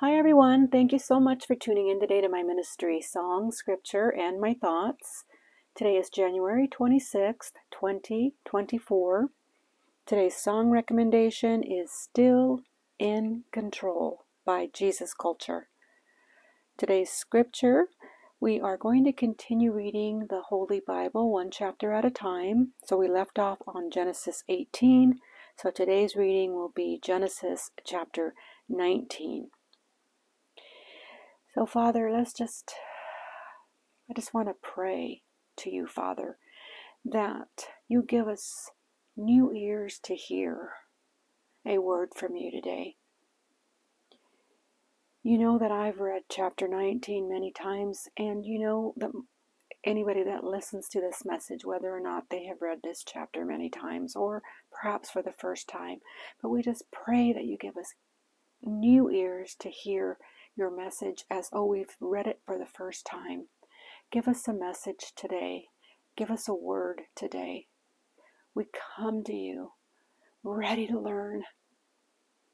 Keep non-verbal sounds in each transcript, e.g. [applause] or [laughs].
Hi, everyone. Thank you so much for tuning in today to my ministry song, scripture, and my thoughts. Today is January 26th, 2024. Today's song recommendation is Still in Control by Jesus Culture. Today's scripture, we are going to continue reading the Holy Bible one chapter at a time. So we left off on Genesis 18. So today's reading will be Genesis chapter 19. So, Father, let's just, I just want to pray to you, Father, that you give us new ears to hear a word from you today. You know that I've read chapter 19 many times, and you know that anybody that listens to this message, whether or not they have read this chapter many times or perhaps for the first time, but we just pray that you give us new ears to hear your message as oh, we've read it for the first time. Give us a message today. Give us a word today. We come to you ready to learn.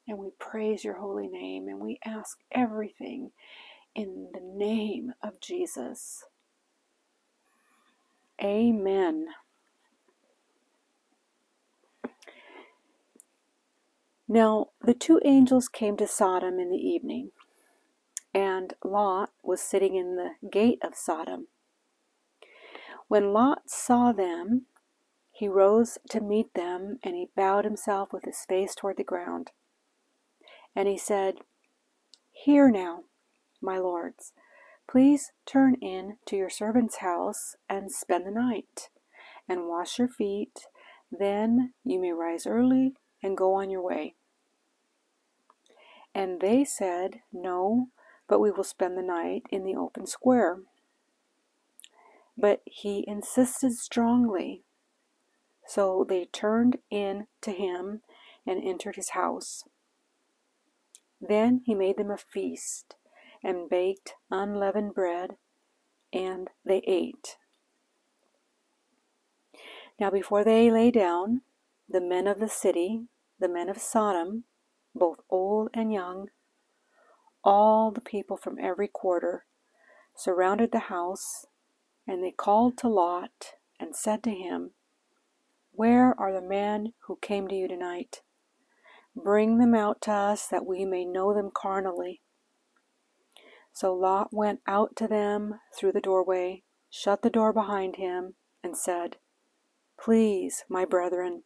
And we praise your holy name and we ask everything in the name of Jesus. Amen. Now, the two angels came to Sodom in the evening and Lot was sitting in the gate of Sodom. When Lot saw them, he rose to meet them, and he bowed himself with his face toward the ground. And he said, Hear now, my lords, please turn in to your servant's house and spend the night, and wash your feet. Then you may rise early and go on your way. And they said, No, but we will spend the night in the open square. But he insisted strongly. So they turned in to him and entered his house. Then he made them a feast and baked unleavened bread, and they ate. Now, before they lay down, the men of the city, the men of Sodom, both old and young, all the people from every quarter surrounded the house, and they called to Lot and said to him, Where are the men who came to you tonight? Bring them out to us that we may know them carnally. So Lot went out to them through the doorway, shut the door behind him, and said, Please, my brethren,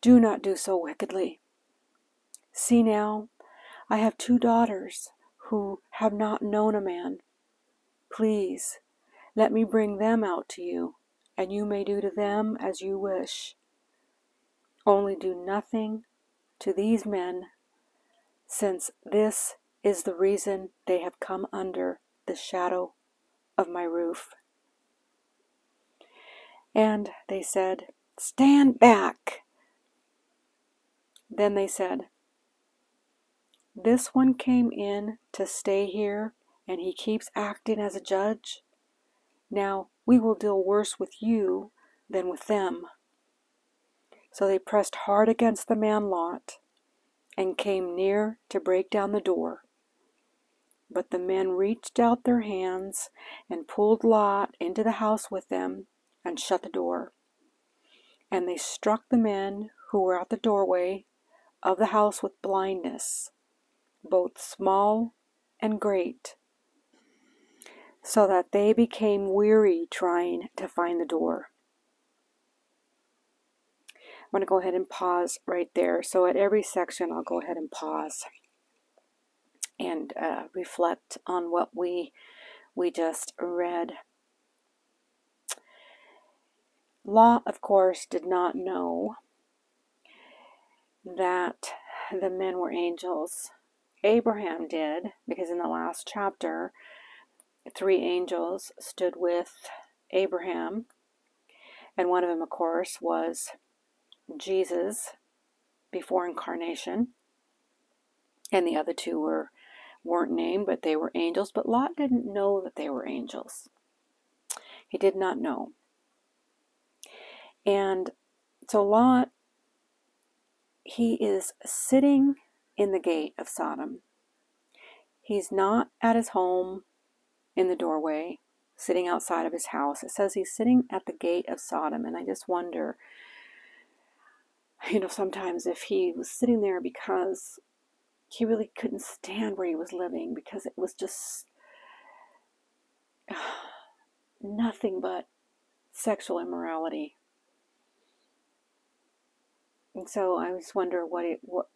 do not do so wickedly. See now, I have two daughters who have not known a man. Please, let me bring them out to you, and you may do to them as you wish. Only do nothing to these men, since this is the reason they have come under the shadow of my roof. And they said, Stand back. Then they said, this one came in to stay here, and he keeps acting as a judge. Now we will deal worse with you than with them. So they pressed hard against the man Lot and came near to break down the door. But the men reached out their hands and pulled Lot into the house with them and shut the door. And they struck the men who were at the doorway of the house with blindness both small and great, so that they became weary trying to find the door. I'm going to go ahead and pause right there. So at every section, I'll go ahead and pause and uh, reflect on what we we just read. Lot, of course, did not know that the men were angels. Abraham did, because in the last chapter, three angels stood with Abraham, and one of them, of course, was Jesus before incarnation, and the other two were weren't named, but they were angels. But Lot didn't know that they were angels. He did not know. And so Lot, he is sitting in the gate of Sodom. he's not at his home in the doorway, sitting outside of his house. It says he's sitting at the gate of Sodom. And I just wonder, you know, sometimes if he was sitting there because he really couldn't stand where he was living because it was just [sighs] nothing but sexual immorality. And so I just wonder what it, what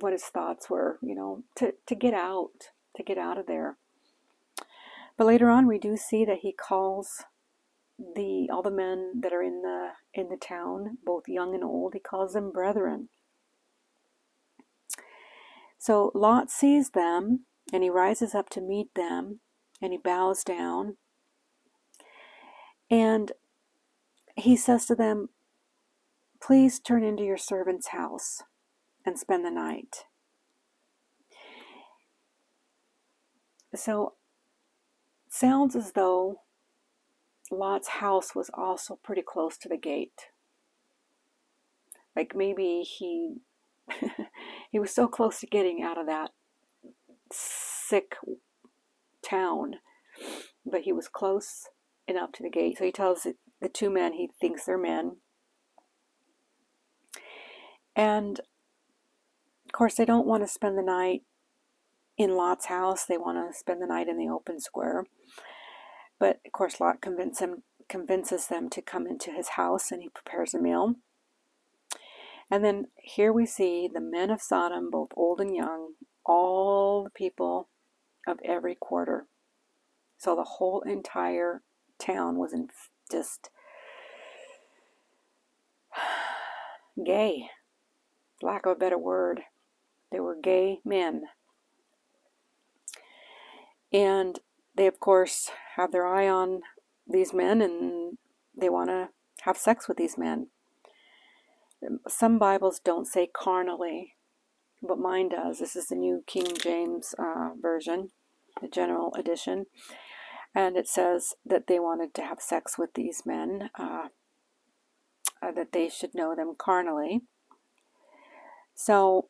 what his thoughts were, you know, to, to get out, to get out of there. But later on we do see that he calls the all the men that are in the in the town, both young and old, he calls them brethren. So Lot sees them and he rises up to meet them and he bows down and he says to them, Please turn into your servant's house and spend the night. So, sounds as though Lot's house was also pretty close to the gate. Like maybe he [laughs] he was so close to getting out of that sick town, but he was close enough to the gate. So he tells the two men he thinks they're men. And course, they don't want to spend the night in Lot's house. They want to spend the night in the open square. But of course, Lot convinces them to come into his house and he prepares a meal. And then here we see the men of Sodom, both old and young, all the people of every quarter. So the whole entire town was in just [sighs] gay, lack of a better word. They were gay men. And they, of course, have their eye on these men and they want to have sex with these men. Some Bibles don't say carnally, but mine does. This is the New King James uh, Version, the General Edition. And it says that they wanted to have sex with these men, uh, uh, that they should know them carnally. So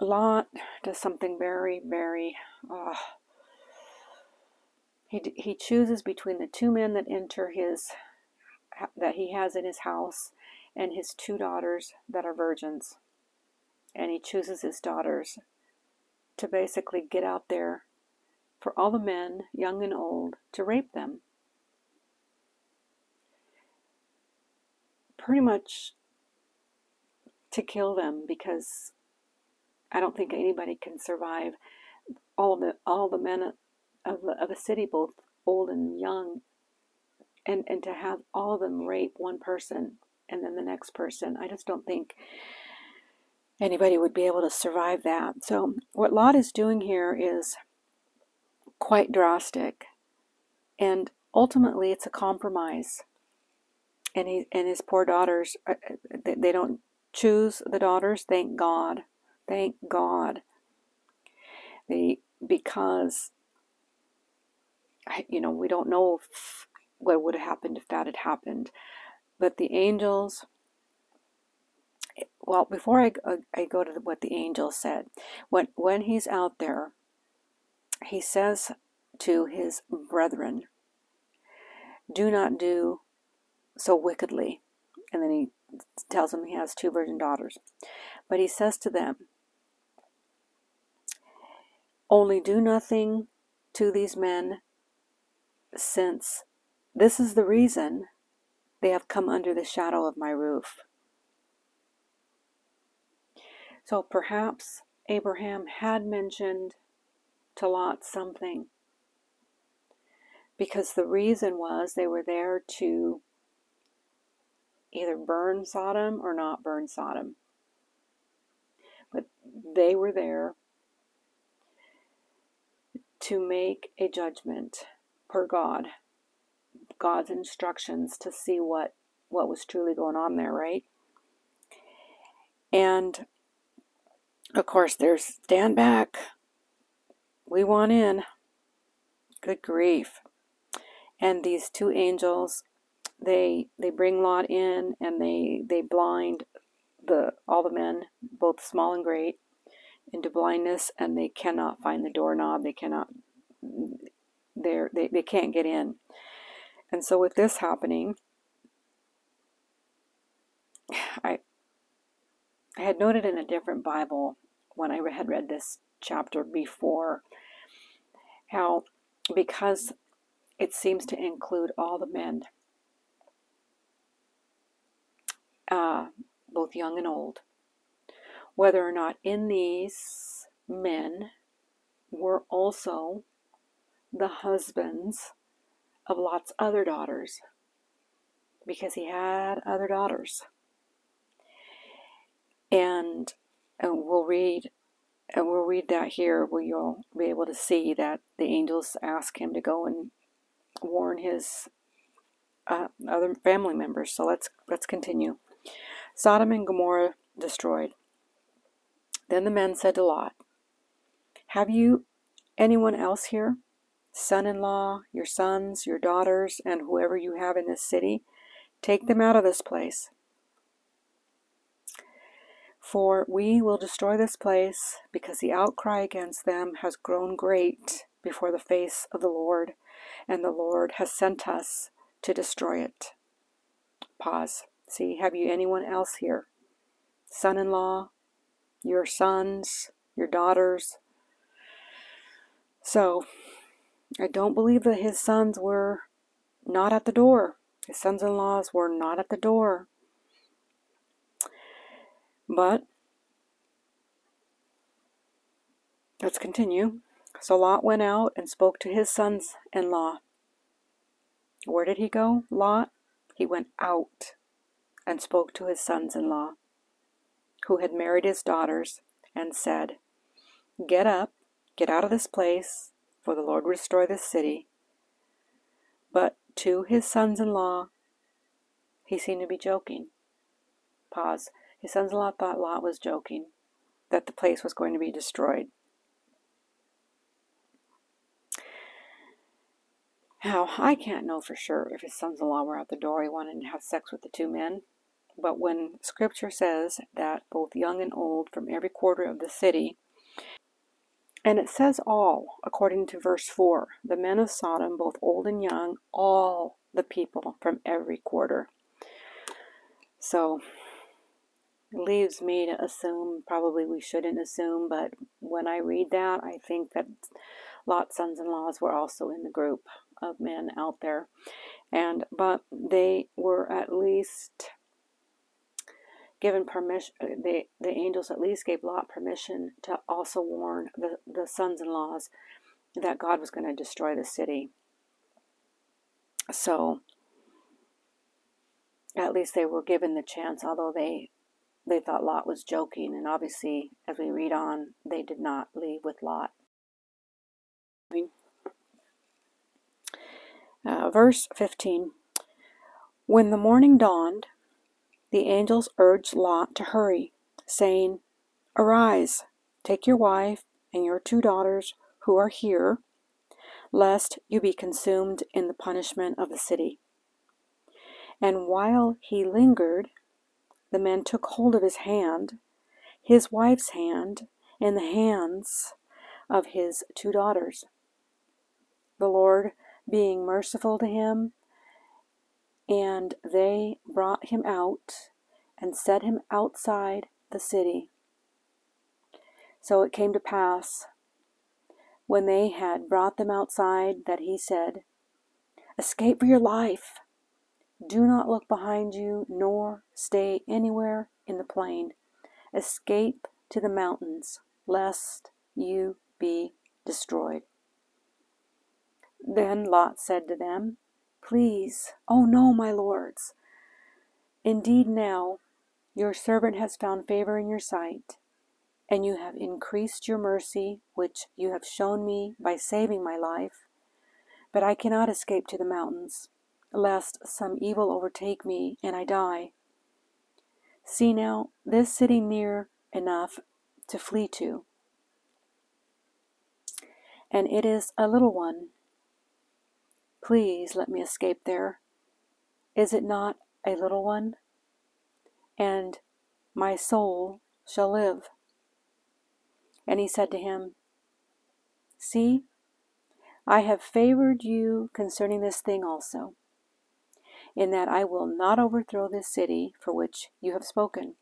Lot does something very, very. Uh, he, he chooses between the two men that enter his that he has in his house and his two daughters that are virgins. And he chooses his daughters to basically get out there for all the men, young and old, to rape them. Pretty much to kill them because I don't think anybody can survive all the all the men of, of a city, both old and young, and and to have all of them rape one person and then the next person. I just don't think anybody would be able to survive that. So, what Lot is doing here is quite drastic, and ultimately, it's a compromise. And he and his poor daughters, uh, uh, they don't choose the daughters. Thank God, thank God. They because you know we don't know if, what would have happened if that had happened but the angels, well, before I, uh, I go to what the angel said, when, when he's out there, he says to his brethren, Do not do so wickedly. And then he tells them he has two virgin daughters. But he says to them, Only do nothing to these men, since this is the reason they have come under the shadow of my roof. So perhaps Abraham had mentioned to Lot something because the reason was they were there to either burn Sodom or not burn Sodom. But they were there to make a judgment per God God's instructions to see what what was truly going on there, right? And of course, there's stand back. We want in. Good grief. And these two angels, they they bring Lot in and they they blind the all the men, both small and great. Into blindness and they cannot find the doorknob. They cannot, they're, they, they can't get in. And so with this happening, [sighs] I, I had noted in a different Bible when I had read this chapter before how because it seems to include all the men, uh, both young and old, whether or not in these men were also the husbands of Lot's other daughters, because he had other daughters. And, and we'll read and we'll read that here where you'll be able to see that the angels ask him to go and warn his uh, other family members. So let's let's continue. Sodom and Gomorrah destroyed. Then the men said to Lot, Have you anyone else here? Son in law, your sons, your daughters, and whoever you have in this city? Take them out of this place. For we will destroy this place, because the outcry against them has grown great before the face of the Lord, and the Lord has sent us to destroy it. Pause. See, have you anyone else here? Son in law, your sons, your daughters. So, I don't believe that his sons were not at the door. His sons in laws were not at the door. But let's continue. So Lot went out and spoke to his sons in law. Where did he go, Lot? He went out and spoke to his sons in law, who had married his daughters, and said, Get up, get out of this place, for the Lord will destroy this city. But to his sons in law, he seemed to be joking. Pause. His sons in law thought Lot was joking, that the place was going to be destroyed. Now, I can't know for sure if his sons in law were out the door, he wanted to have sex with the two men. But when scripture says that both young and old from every quarter of the city, and it says all, according to verse 4, the men of Sodom, both old and young, all the people from every quarter. So it leaves me to assume, probably we shouldn't assume, but when I read that, I think that Lot's sons in laws were also in the group of men out there. And but they were at least given permission the, the angels at least gave Lot permission to also warn the, the sons in laws that God was going to destroy the city. So at least they were given the chance, although they they thought Lot was joking, and obviously, as we read on, they did not leave with Lot. Uh, verse 15 When the morning dawned, the angels urged Lot to hurry, saying, Arise, take your wife and your two daughters who are here, lest you be consumed in the punishment of the city. And while he lingered, the men took hold of his hand, his wife's hand, and the hands of his two daughters. The Lord being merciful to him, and they brought him out and set him outside the city. So it came to pass, when they had brought them outside, that he said, Escape for your life. Do not look behind you, nor stay anywhere in the plain. Escape to the mountains, lest you be destroyed. Then Lot said to them, Please, oh no, my lords. Indeed, now your servant has found favor in your sight, and you have increased your mercy, which you have shown me by saving my life. But I cannot escape to the mountains lest some evil overtake me and I die. See now, this city near enough to flee to, and it is a little one. Please let me escape there. Is it not a little one? And my soul shall live. And he said to him, See, I have favored you concerning this thing also, in that I will not overthrow this city for which you have spoken.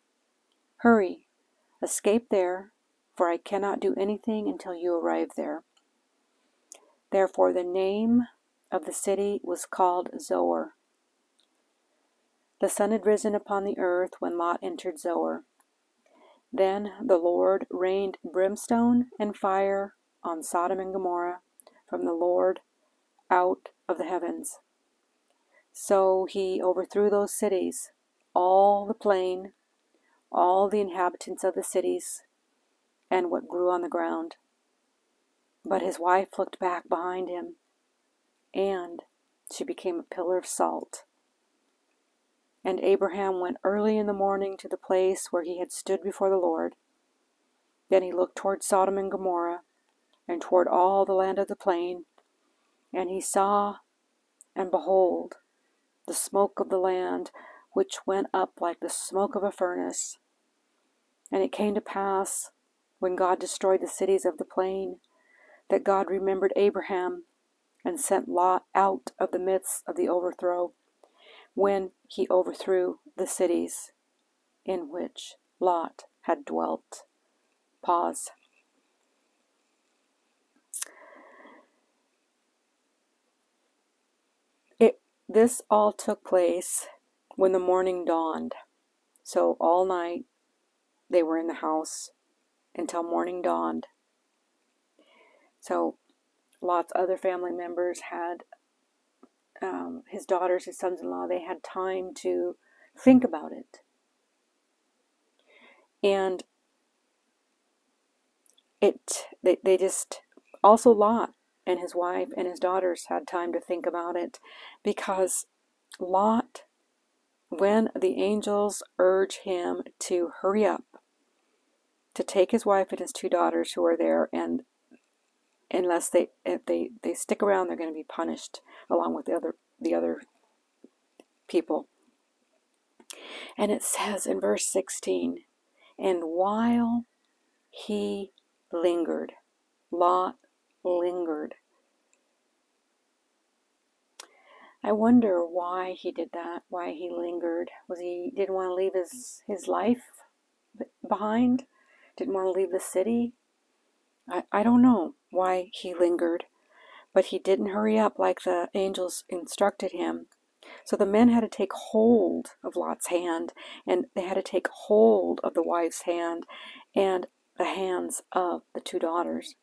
Hurry, escape there, for I cannot do anything until you arrive there. Therefore, the name of the city was called Zoar. The sun had risen upon the earth when Lot entered Zoar. Then the Lord rained brimstone and fire on Sodom and Gomorrah from the Lord out of the heavens. So he overthrew those cities, all the plain, all the inhabitants of the cities, and what grew on the ground. But his wife looked back behind him, and she became a pillar of salt. And Abraham went early in the morning to the place where he had stood before the Lord. Then he looked toward Sodom and Gomorrah, and toward all the land of the plain, and he saw, and behold, the smoke of the land, which went up like the smoke of a furnace. And it came to pass, when God destroyed the cities of the plain, that God remembered Abraham and sent Lot out of the midst of the overthrow, when he overthrew the cities in which Lot had dwelt. Pause. It, this all took place when the morning dawned. So all night they were in the house until morning dawned. So Lot's other family members had um, his daughters, his sons-in-law. They had time to think about it, and it they they just also Lot and his wife and his daughters had time to think about it because Lot when the angels urge him to hurry up to take his wife and his two daughters who are there and unless they if they they stick around they're going to be punished along with the other the other people and it says in verse 16 and while he lingered lot lingered I wonder why he did that, why he lingered. Was he didn't want to leave his, his life behind? Didn't want to leave the city? I, I don't know why he lingered, but he didn't hurry up like the angels instructed him. So the men had to take hold of Lot's hand, and they had to take hold of the wife's hand and the hands of the two daughters.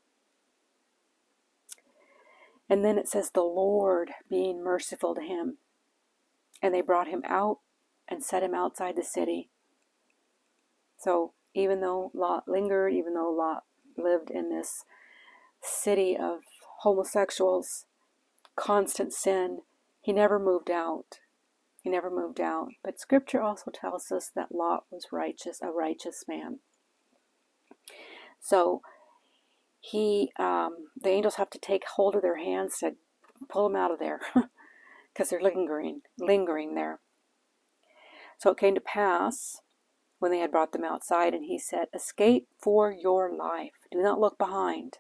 And then it says, the Lord being merciful to him. And they brought him out and set him outside the city. So even though Lot lingered, even though Lot lived in this city of homosexuals, constant sin, he never moved out. He never moved out. But scripture also tells us that Lot was righteous, a righteous man. So he, um, the angels have to take hold of their hands to pull them out of there [laughs] because they're lingering, lingering there. So it came to pass when they had brought them outside, and he said, Escape for your life. Do not look behind.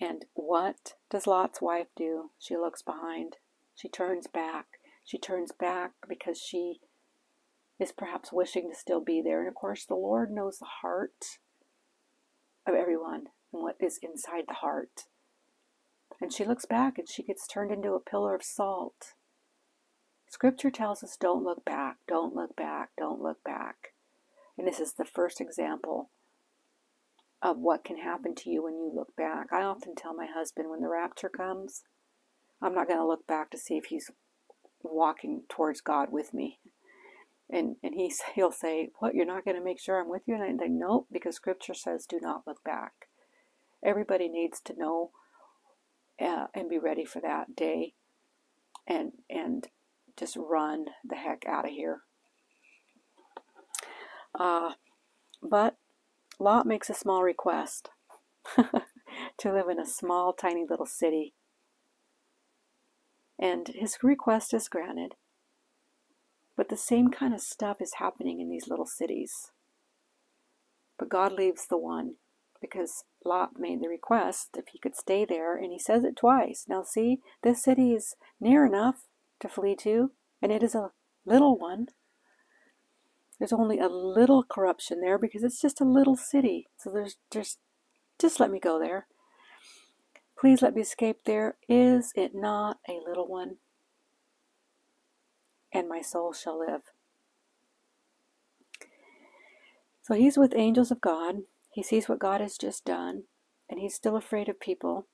And what does Lot's wife do? She looks behind. She turns back. She turns back because she is perhaps wishing to still be there. And of course, the Lord knows the heart of everyone and what is inside the heart. And she looks back and she gets turned into a pillar of salt. Scripture tells us don't look back, don't look back, don't look back. And this is the first example of what can happen to you when you look back. I often tell my husband when the rapture comes, I'm not going to look back to see if he's walking towards God with me. And and he [laughs] he'll say, "What? You're not going to make sure I'm with you?" And I say, "Nope," because Scripture says, "Do not look back." Everybody needs to know uh, and be ready for that day, and and just run the heck out of here. Uh, but Lot makes a small request [laughs] to live in a small, tiny little city. And his request is granted. But the same kind of stuff is happening in these little cities. But God leaves the one because Lot made the request if he could stay there, and he says it twice. Now, see, this city is near enough to flee to, and it is a little one. There's only a little corruption there because it's just a little city. So there's just, just let me go there. Please let me escape there. Is it not a little one? And my soul shall live. So he's with angels of God. He sees what God has just done, and he's still afraid of people.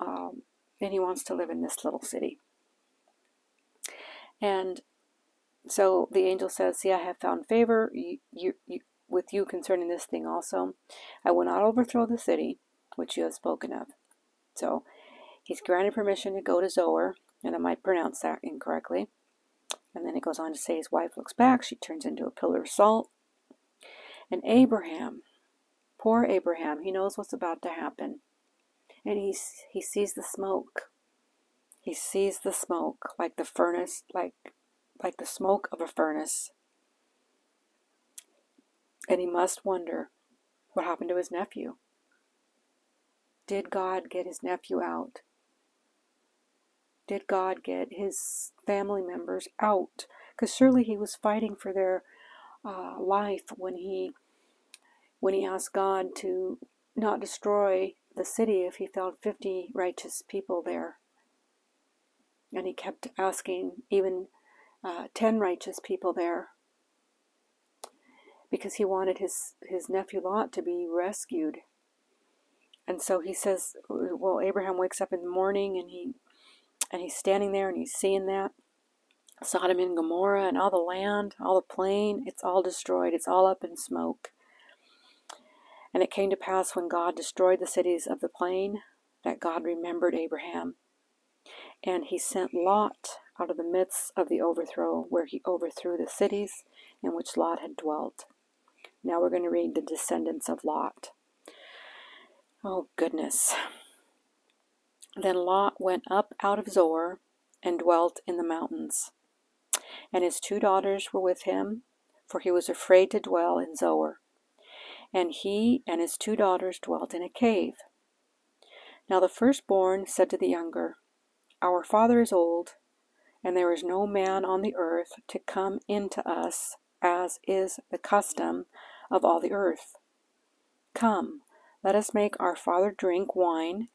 Um, and he wants to live in this little city. And so the angel says, See, I have found favor you, you, you, with you concerning this thing also. I will not overthrow the city which you have spoken of. So he's granted permission to go to Zoar, and I might pronounce that incorrectly. And then it goes on to say his wife looks back, she turns into a pillar of salt. And Abraham, poor Abraham, he knows what's about to happen. And he's, he sees the smoke. He sees the smoke like the furnace, like, like the smoke of a furnace. And he must wonder what happened to his nephew. Did God get his nephew out? Did God get his family members out? Because surely he was fighting for their uh, life when he when he asked God to not destroy the city if he found 50 righteous people there. And he kept asking even uh, 10 righteous people there because he wanted his, his nephew Lot to be rescued. And so he says, well, Abraham wakes up in the morning and he and he's standing there and he's seeing that Sodom and Gomorrah and all the land, all the plain, it's all destroyed. It's all up in smoke. And it came to pass when God destroyed the cities of the plain that God remembered Abraham. And he sent Lot out of the midst of the overthrow, where he overthrew the cities in which Lot had dwelt. Now we're going to read the descendants of Lot. Oh, goodness. Then Lot went up out of Zoar and dwelt in the mountains. And his two daughters were with him, for he was afraid to dwell in Zoar. And he and his two daughters dwelt in a cave. Now the firstborn said to the younger, Our father is old, and there is no man on the earth to come into us, as is the custom of all the earth. Come, let us make our father drink wine,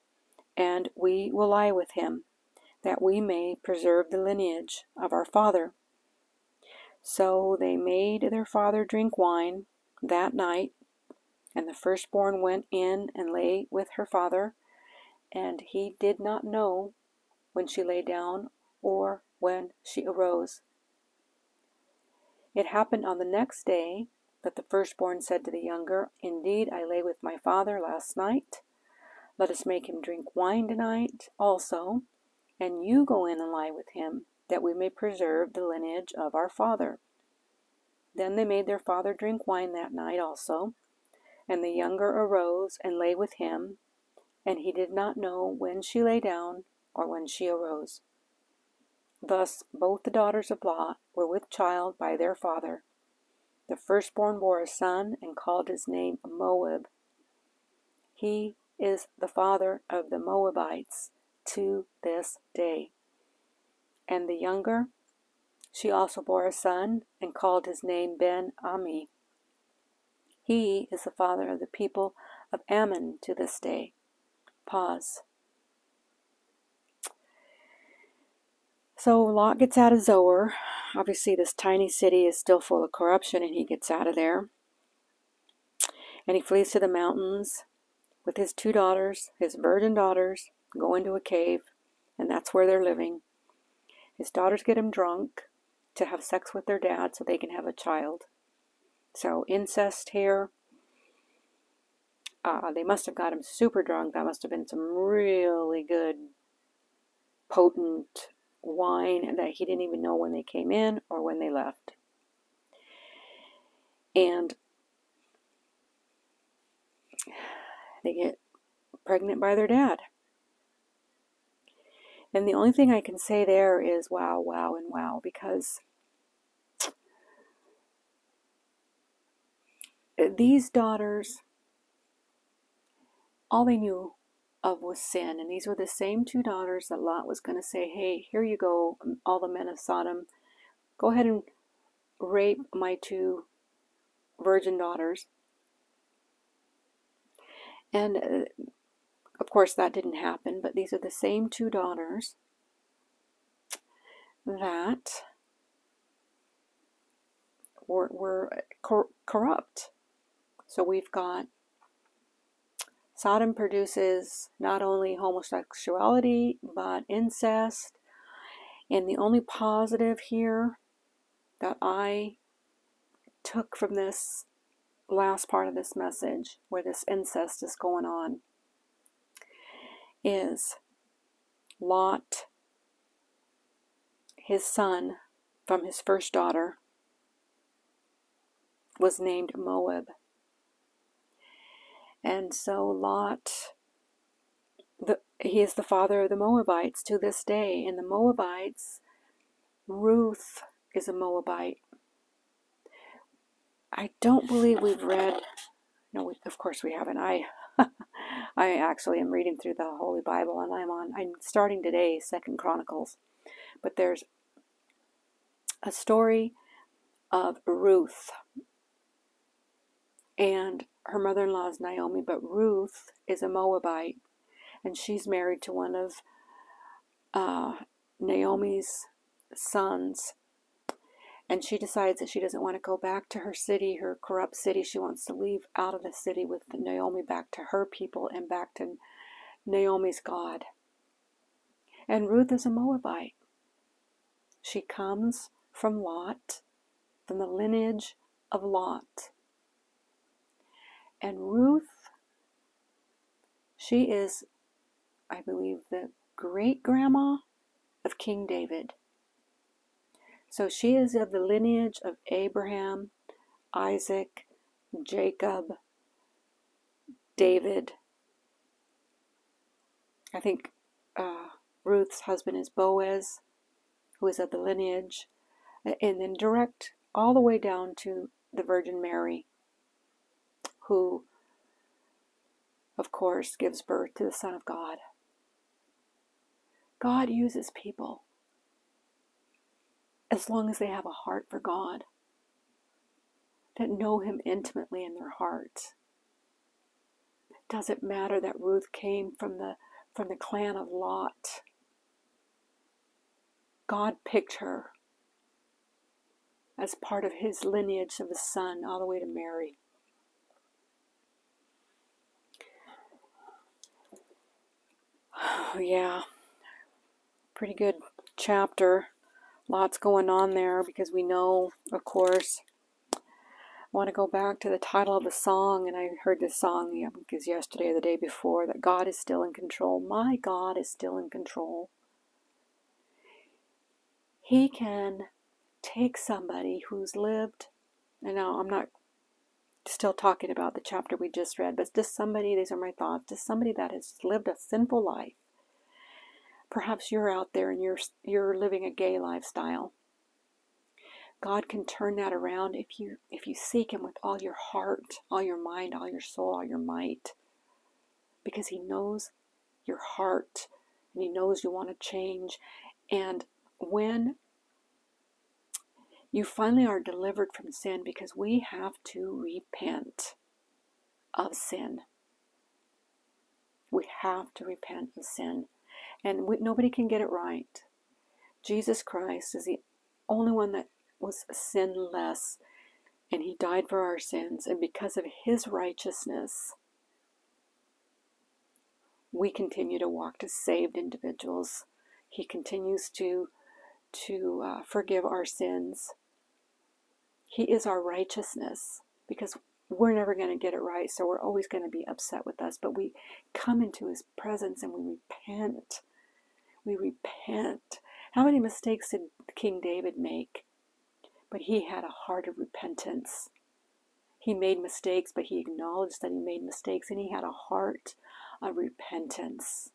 and we will lie with him, that we may preserve the lineage of our father. So they made their father drink wine that night, and the firstborn went in and lay with her father, and he did not know when she lay down or when she arose. It happened on the next day that the firstborn said to the younger, Indeed, I lay with my father last night. Let us make him drink wine tonight also, and you go in and lie with him, that we may preserve the lineage of our father. Then they made their father drink wine that night also, and the younger arose and lay with him, and he did not know when she lay down or when she arose. Thus both the daughters of Lot were with child by their father, the firstborn bore a son and called his name Moab. He is the father of the Moabites to this day. And the younger, she also bore a son and called his name Ben Ami. He is the father of the people of Ammon to this day. Pause. So Lot gets out of Zoar obviously this tiny city is still full of corruption and he gets out of there. And he flees to the mountains with his two daughters, his virgin daughters, go into a cave, and that's where they're living. His daughters get him drunk to have sex with their dad so they can have a child. So incest here. Uh, they must have got him super drunk. That must have been some really good, potent wine that he didn't even know when they came in or when they left. And they get pregnant by their dad. And the only thing I can say there is wow, wow, and wow, because these daughters all they knew of was sin. And these were the same two daughters that Lot was going to say, Hey, here you go, all the men of Sodom. Go ahead and rape my two virgin daughters. And uh, of course, that didn't happen, but these are the same two daughters that were, were cor- corrupt. So we've got Sodom produces not only homosexuality but incest. And the only positive here that I took from this last part of this message, where this incest is going on, is Lot, his son from his first daughter, was named Moab. And so Lot, the, he is the father of the Moabites to this day. And the Moabites, Ruth is a Moabite. I don't believe we've read, no, we, of course we haven't. I, [laughs] I actually am reading through the Holy Bible and I'm on, I'm starting today, Second Chronicles. But there's a story of Ruth and her mother in law is Naomi, but Ruth is a Moabite, and she's married to one of uh, Naomi's sons. And she decides that she doesn't want to go back to her city, her corrupt city. She wants to leave out of the city with Naomi back to her people and back to Naomi's God. And Ruth is a Moabite. She comes from Lot, from the lineage of Lot. And Ruth, she is, I believe, the great grandma of King David. So she is of the lineage of Abraham, Isaac, Jacob, David. I think uh, Ruth's husband is Boaz, who is of the lineage, and then direct all the way down to the Virgin Mary who, of course, gives birth to the Son of God. God uses people as long as they have a heart for God, that know Him intimately in their hearts. It doesn't matter that Ruth came from the from the clan of Lot. God picked her as part of his lineage of his son all the way to Mary. [sighs] yeah, pretty good chapter. Lots going on there because we know, of course, I want to go back to the title of the song, and I heard this song because yesterday or the day before that God is still in control. My God is still in control. He can take somebody who's lived, and now I'm not still talking about the chapter we just read, but just somebody, these are my thoughts, just somebody that has lived a sinful life. Perhaps you're out there and you're, you're living a gay lifestyle. God can turn that around if you if you seek him with all your heart, all your mind, all your soul, all your might. Because he knows your heart and he knows you want to change. And when you finally are delivered from sin because we have to repent of sin. We have to repent of sin. And we, nobody can get it right. Jesus Christ is the only one that was sinless, and he died for our sins. And because of his righteousness, we continue to walk as saved individuals. He continues to to uh, forgive our sins he is our righteousness because we're never going to get it right. So we're always going to be upset with us. But we come into his presence and we repent. We repent. How many mistakes did King David make? But he had a heart of repentance. He made mistakes, but he acknowledged that he made mistakes and he had a heart of repentance.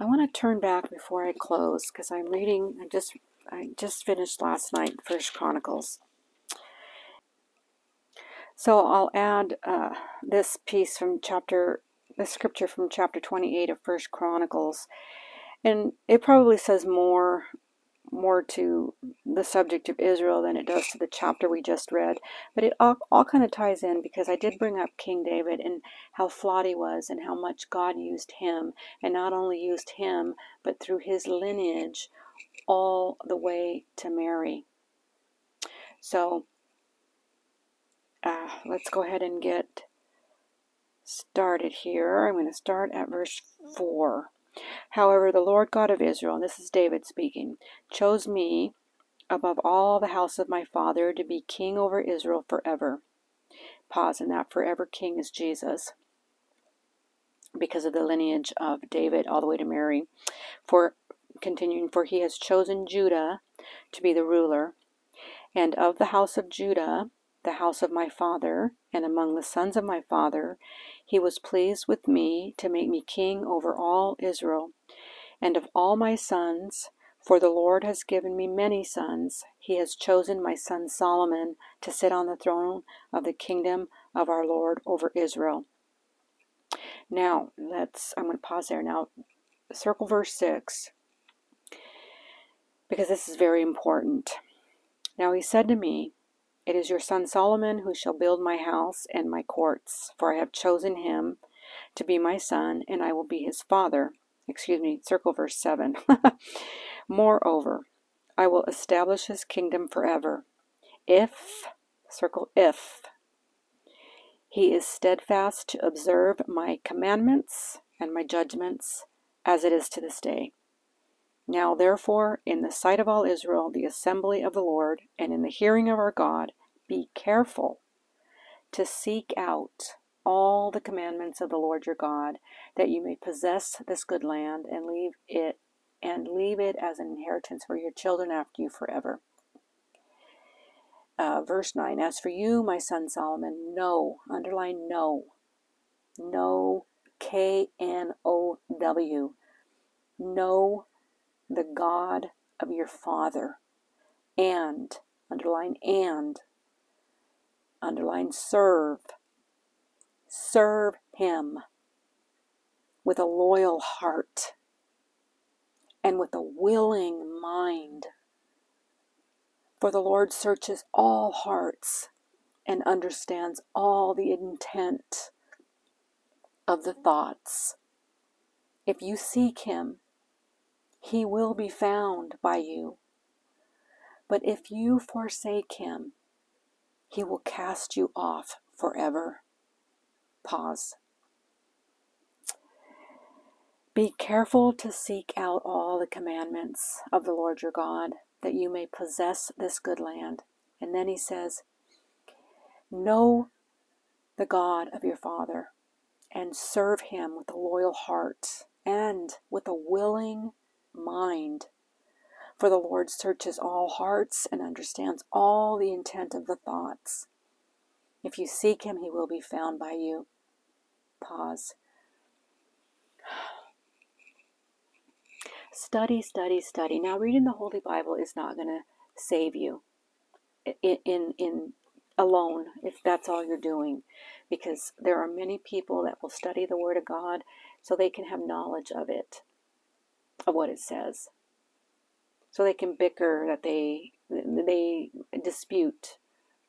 I want to turn back before I close because I'm reading, I'm just I just finished last night First Chronicles. So I'll add uh, this piece from chapter, the scripture from chapter 28 of First Chronicles, and it probably says more more to the subject of Israel than it does to the chapter we just read. But it all, all kind of ties in because I did bring up King David and how flawed he was and how much God used him, and not only used him, but through his lineage all the way to Mary. So uh, let's go ahead and get started here. I'm going to start at verse 4. However, the Lord God of Israel, and this is David speaking, chose me above all the house of my father to be king over Israel forever. Pause, and that forever king is Jesus because of the lineage of David all the way to Mary. For continuing, for he has chosen Judah to be the ruler, and of the house of Judah, the house of my father, and among the sons of my father, he was pleased with me to make me king over all Israel. And of all my sons, for the Lord has given me many sons, he has chosen my son Solomon to sit on the throne of the kingdom of our Lord over Israel. Now, let's, I'm going to pause there. Now, circle verse 6, because this is very important. Now he said to me, It is your son Solomon who shall build my house and my courts, for I have chosen him to be my son, and I will be his father. Excuse me, circle verse 7. [laughs] Moreover, I will establish his kingdom forever. If, circle if, he is steadfast to observe my commandments and my judgments, as it is to this day. Now, therefore, in the sight of all Israel, the assembly of the Lord, and in the hearing of our God, be careful to seek out all the commandments of the Lord your God, that you may possess this good land and leave it and leave it as an inheritance for your children after you forever. Uh, verse 9 As for you, my son Solomon, know, underline know, know, K N O W, know the God of your father, and, underline and, underline serve, serve him with a loyal heart and with a willing mind. For the Lord searches all hearts and understands all the intent of the thoughts. If you seek Him, He will be found by you. But if you forsake Him, He will cast you off forever. Pause. Be careful to seek out all the commandments of the Lord your God that you may possess this good land. And then he says, Know the God of your father and serve him with a loyal heart and with a willing mind. For the Lord searches all hearts and understands all the intent of the thoughts. If you seek him, he will be found by you. Pause. Study, study, study. Now, reading the Holy Bible is not going to save you in, in, in alone if that's all you're doing, because there are many people that will study the Word of God so they can have knowledge of it, of what it says, so they can bicker that they they dispute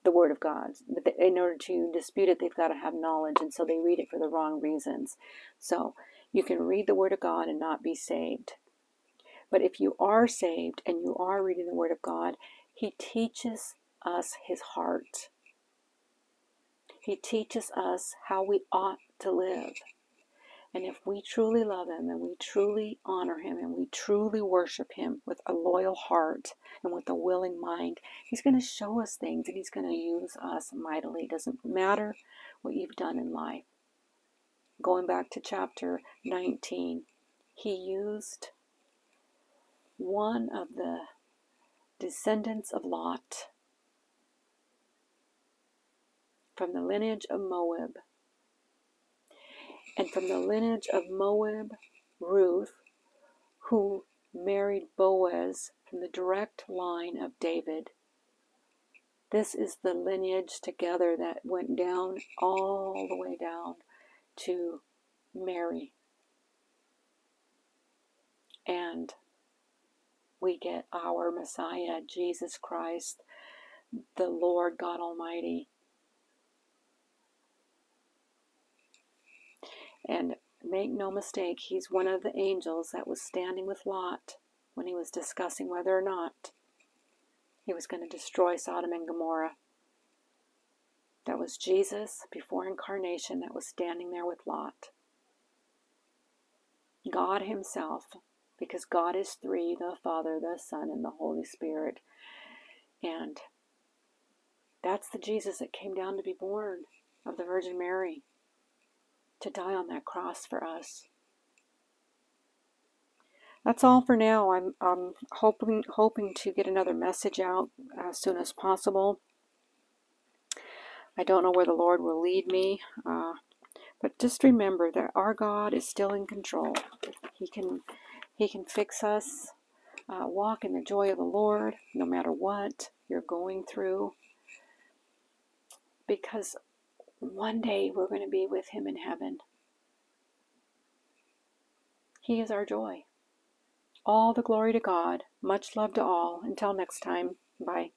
the Word of God. But in order to dispute it, they've got to have knowledge, and so they read it for the wrong reasons. So you can read the Word of God and not be saved. But if you are saved and you are reading the Word of God, He teaches us His heart. He teaches us how we ought to live. And if we truly love Him and we truly honor Him and we truly worship Him with a loyal heart and with a willing mind, He's going to show us things and He's going to use us mightily. It doesn't matter what you've done in life. Going back to chapter 19, He used one of the descendants of Lot from the lineage of Moab. And from the lineage of Moab, Ruth, who married Boaz from the direct line of David. This is the lineage together that went down all the way down to Mary. And we get our Messiah, Jesus Christ, the Lord God Almighty. And make no mistake, he's one of the angels that was standing with Lot when he was discussing whether or not he was going to destroy Sodom and Gomorrah. That was Jesus before incarnation that was standing there with Lot. God Himself, because God is three the Father, the Son, and the Holy Spirit. And that's the Jesus that came down to be born of the Virgin Mary, to die on that cross for us. That's all for now. I'm, I'm hoping hoping to get another message out as soon as possible. I don't know where the Lord will lead me, uh, but just remember that our God is still in control. He can He can fix us. Uh, walk in the joy of the Lord, no matter what you're going through, because one day we're going to be with Him in heaven. He is our joy. All the glory to God. Much love to all. Until next time. Bye.